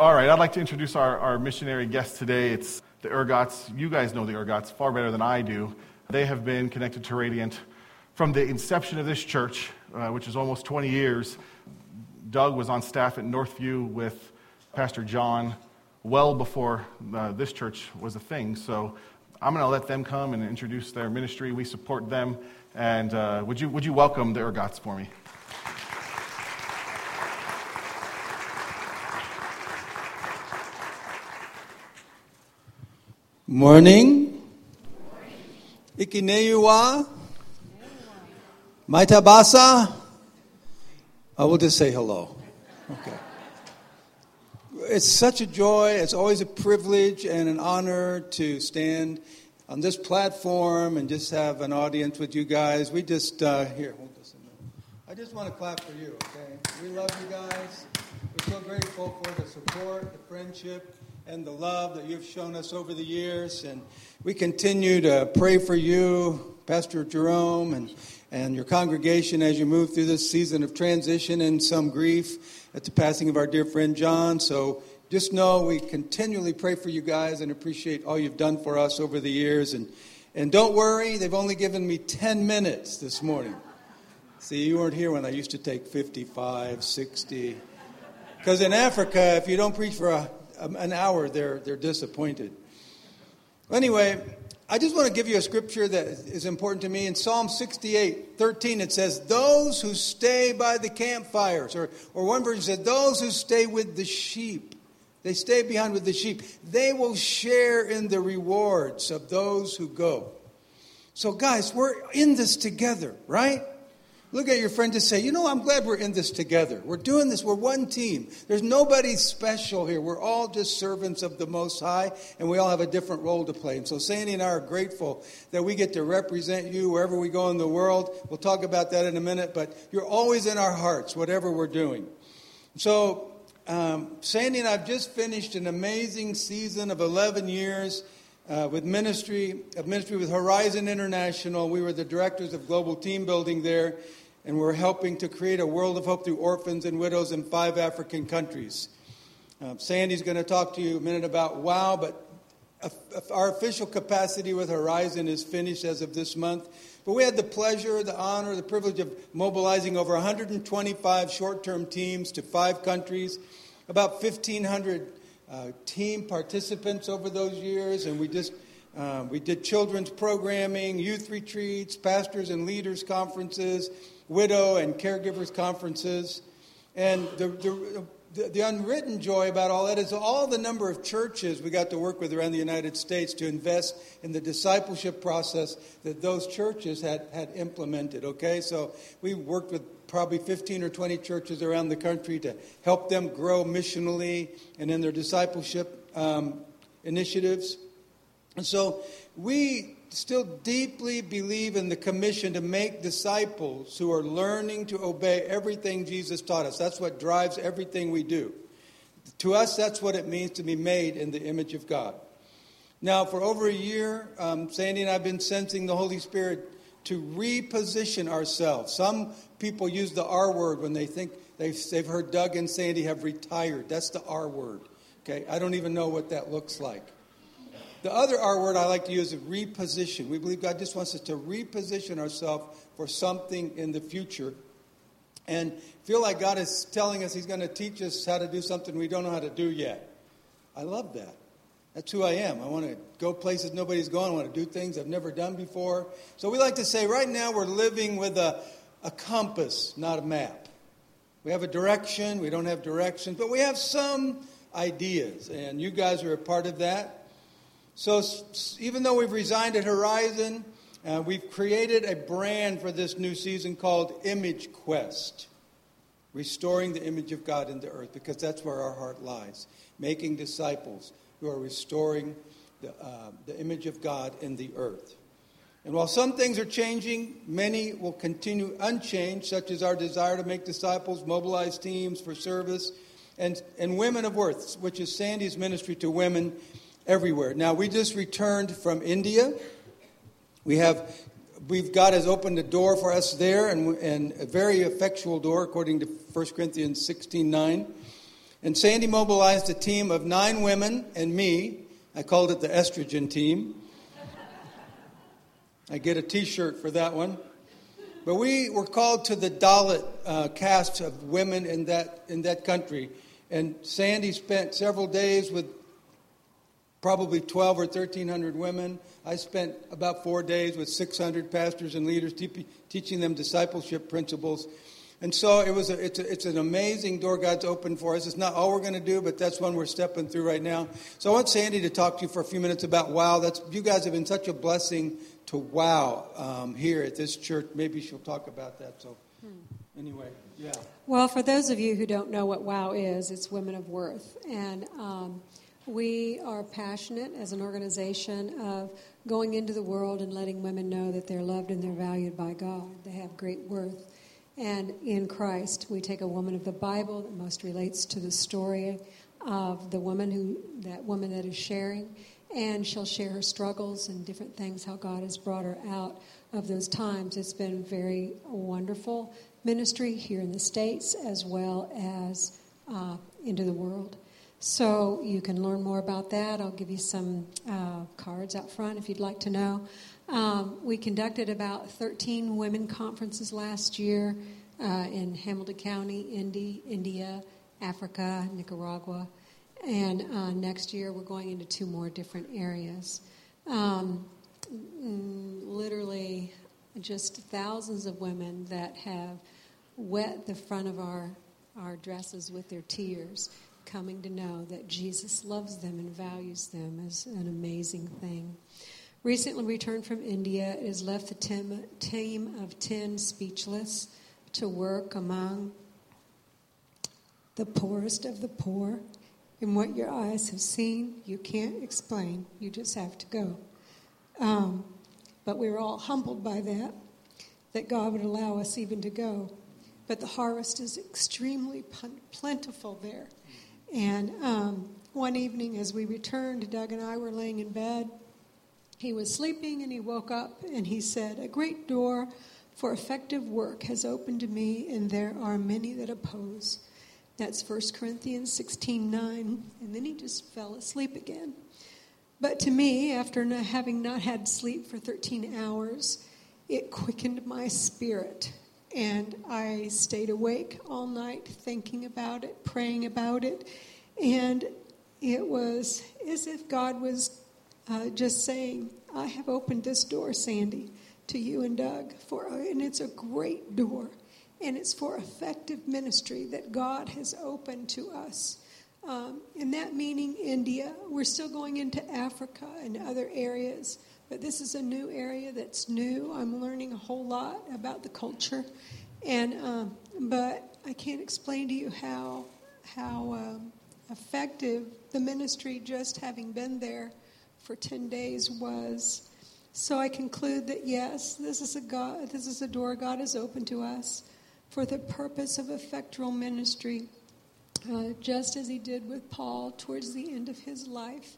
All right, I'd like to introduce our, our missionary guest today. It's the Ehrgotts. You guys know the Ehrgotts far better than I do. They have been connected to Radiant from the inception of this church, uh, which is almost 20 years. Doug was on staff at Northview with Pastor John well before uh, this church was a thing. So I'm going to let them come and introduce their ministry. We support them. And uh, would, you, would you welcome the Ehrgotts for me? Morning. Ikineyuwa. Maitabasa. I will just say hello. Okay. It's such a joy. It's always a privilege and an honor to stand on this platform and just have an audience with you guys. We just, uh, here, hold this a minute. I just want to clap for you, okay? We love you guys. We're so grateful for the support, the friendship, and the love that you've shown us over the years. And we continue to pray for you, Pastor Jerome, and, and your congregation as you move through this season of transition and some grief at the passing of our dear friend John. So just know we continually pray for you guys and appreciate all you've done for us over the years. And, and don't worry, they've only given me 10 minutes this morning. See, you weren't here when I used to take 55, 60. Because in Africa, if you don't preach for a Um, an hour, they're, they're disappointed. Anyway, I just want to give you a scripture that is important to me. In Psalm 68, 13, it says, Those who stay by the campfires, or, or one version says, Those who stay with the sheep, they stay behind with the sheep, they will share in the rewards of those who go. So, guys, we're in this together, right? Look at your friend to say, you know, I'm glad we're in this together. We're doing this. We're one team. There's nobody special here. We're all just servants of the Most High, and we all have a different role to play. And so Sandy and I are grateful that we get to represent you wherever we go in the world. We'll talk about that in a minute, but you're always in our hearts, whatever we're doing. So, um, Sandy and I have just finished an amazing season of 11 years. Uh, with ministry, of ministry with Horizon International. We were the directors of global team building there and we're helping to create a world of hope through orphans and widows in five African countries. Uh, Sandy's going to talk to you a minute about WOW, but our official capacity with Horizon is finished as of this month. But we had the pleasure, the honor, the privilege of mobilizing over 125 short term teams to five countries, about 1,500 uh, team participants over those years, and we just uh, we did children's programming, youth retreats, pastors and leaders conferences, widow and caregivers conferences. And the, the, the, unwritten joy about all that is all the number of churches we got to work with around the United States to invest in the discipleship process that those churches had, had implemented. Okay, so we worked with probably 15 or 20 churches around the country to help them grow missionally and in their discipleship um, initiatives. And so we still deeply believe in the commission to make disciples who are learning to obey everything Jesus taught us. That's what drives everything we do. To us, that's what it means to be made in the image of God. Now, for over a year, um, Sandy and I have been sensing the Holy Spirit to reposition ourselves. Some people use the R word when they think they've, they've heard Doug and Sandy have retired. That's the R word. Okay, I don't even know what that looks like. The other R word I like to use is reposition. We believe God just wants us to reposition ourselves for something in the future. And feel like God is telling us He's going to teach us how to do something we don't know how to do yet. I love that. That's who I am. I want to go places nobody's gone. I want to do things I've never done before. So we like to say right now we're living with a, a compass, not a map. We have a direction, we don't have directions, but we have some ideas. And you guys are a part of that. So, even though we've resigned at Horizon, uh, we've created a brand for this new season called Image Quest, restoring the image of God in the earth, because that's where our heart lies. Making disciples who are restoring the, uh, the image of God in the earth. And while some things are changing, many will continue unchanged, such as our desire to make disciples, mobilize teams for service, and, and Women of Worth, which is Sandy's ministry to women everywhere. Now, we just returned from India. We have, we've God has opened a door for us there, and, and a very effectual door, according to 1 Corinthians 16 9. And Sandy mobilized a team of nine women and me. I called it the estrogen team. I get a t shirt for that one. But we were called to the Dalit uh, caste of women in that, in that country. And Sandy spent several days with probably 12 or 1,300 women. I spent about four days with 600 pastors and leaders te- teaching them discipleship principles. And so it was a, it's, a, it's an amazing door God's opened for us. It's not all we're going to do, but that's one we're stepping through right now. So I want Sandy to talk to you for a few minutes about WOW. That's, you guys have been such a blessing to WOW um, here at this church. Maybe she'll talk about that. So anyway, yeah. Well, for those of you who don't know what WOW is, it's Women of Worth. And um, we are passionate as an organization of going into the world and letting women know that they're loved and they're valued by God. They have great worth. And in Christ, we take a woman of the Bible that most relates to the story of the woman who, that woman that is sharing, and she'll share her struggles and different things, how God has brought her out of those times. It's been very wonderful ministry here in the States as well as uh, into the world. So you can learn more about that. I'll give you some uh, cards out front if you'd like to know. Um, we conducted about 13 women conferences last year uh, in Hamilton County, Indy, India, Africa, Nicaragua. And uh, next year we're going into two more different areas. Um, mm, literally, just thousands of women that have wet the front of our, our dresses with their tears, coming to know that Jesus loves them and values them is an amazing thing recently returned from India, it has left the team of 10 speechless to work among the poorest of the poor. And what your eyes have seen, you can't explain. You just have to go. Um, but we were all humbled by that, that God would allow us even to go. But the harvest is extremely plentiful there. And um, one evening, as we returned, Doug and I were laying in bed he was sleeping and he woke up and he said, A great door for effective work has opened to me, and there are many that oppose. That's 1 Corinthians 16 9. And then he just fell asleep again. But to me, after not having not had sleep for 13 hours, it quickened my spirit. And I stayed awake all night thinking about it, praying about it. And it was as if God was uh, just saying, I have opened this door, Sandy, to you and Doug, for, and it's a great door, and it's for effective ministry that God has opened to us. Um, and that meaning India. We're still going into Africa and other areas, but this is a new area that's new. I'm learning a whole lot about the culture, and um, but I can't explain to you how how um, effective the ministry just having been there for 10 days was. So I conclude that yes, this is a God, this is a door God has opened to us for the purpose of effectual ministry, uh, just as he did with Paul towards the end of his life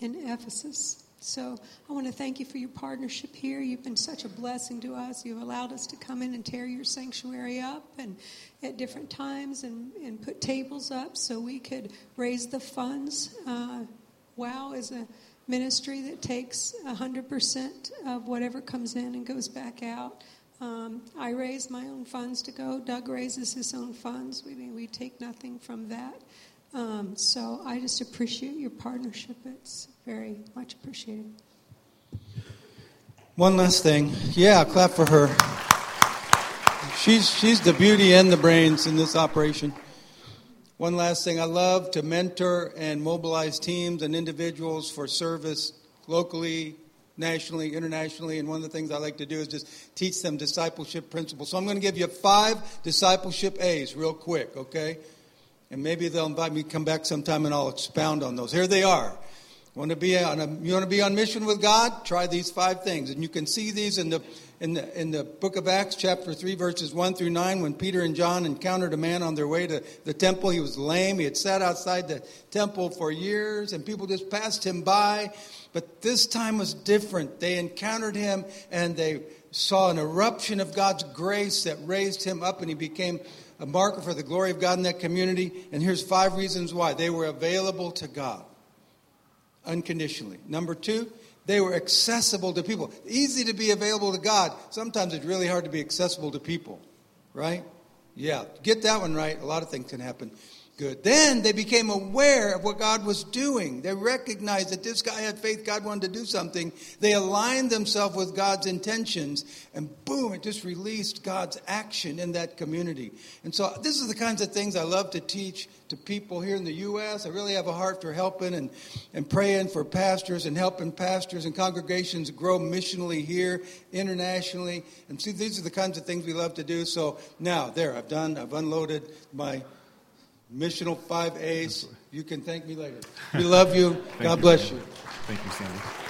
in Ephesus. So I want to thank you for your partnership here. You've been such a blessing to us. You've allowed us to come in and tear your sanctuary up and at different times and, and put tables up so we could raise the funds. Uh, WOW is a ministry that takes 100% of whatever comes in and goes back out. Um, I raise my own funds to go. Doug raises his own funds. We, we take nothing from that. Um, so I just appreciate your partnership. It's very much appreciated. One last thing. Yeah, clap for her. She's, she's the beauty and the brains in this operation. One last thing I love to mentor and mobilize teams and individuals for service locally, nationally, internationally. And one of the things I like to do is just teach them discipleship principles. So I'm going to give you five discipleship A's real quick, okay? And maybe they'll invite me to come back sometime and I'll expound on those. Here they are. Want to be on a, you want to be on mission with God? Try these five things, and you can see these in the in the in the book of Acts, chapter three, verses one through nine. When Peter and John encountered a man on their way to the temple, he was lame. He had sat outside the temple for years, and people just passed him by. But this time was different. They encountered him, and they saw an eruption of God's grace that raised him up, and he became a marker for the glory of God in that community. And here's five reasons why they were available to God unconditionally. Number two, they were accessible to people. Easy to be available to God. Sometimes it's really hard to be accessible to people, right? Yeah, get that one right. A lot of things can happen. Good. Then they became aware of what God was doing. They recognized that this guy had faith, God wanted to do something. They aligned themselves with God's intentions, and boom, it just released God's action in that community. And so, this is the kinds of things I love to teach to people here in the U.S. I really have a heart for helping and, and praying for pastors and helping pastors and congregations grow missionally here, internationally. And see, these are the kinds of things we love to do. So, now, there, I've done, I've unloaded my missional five A's. You can thank me later. We love you. God bless you. Thank you, Sandy.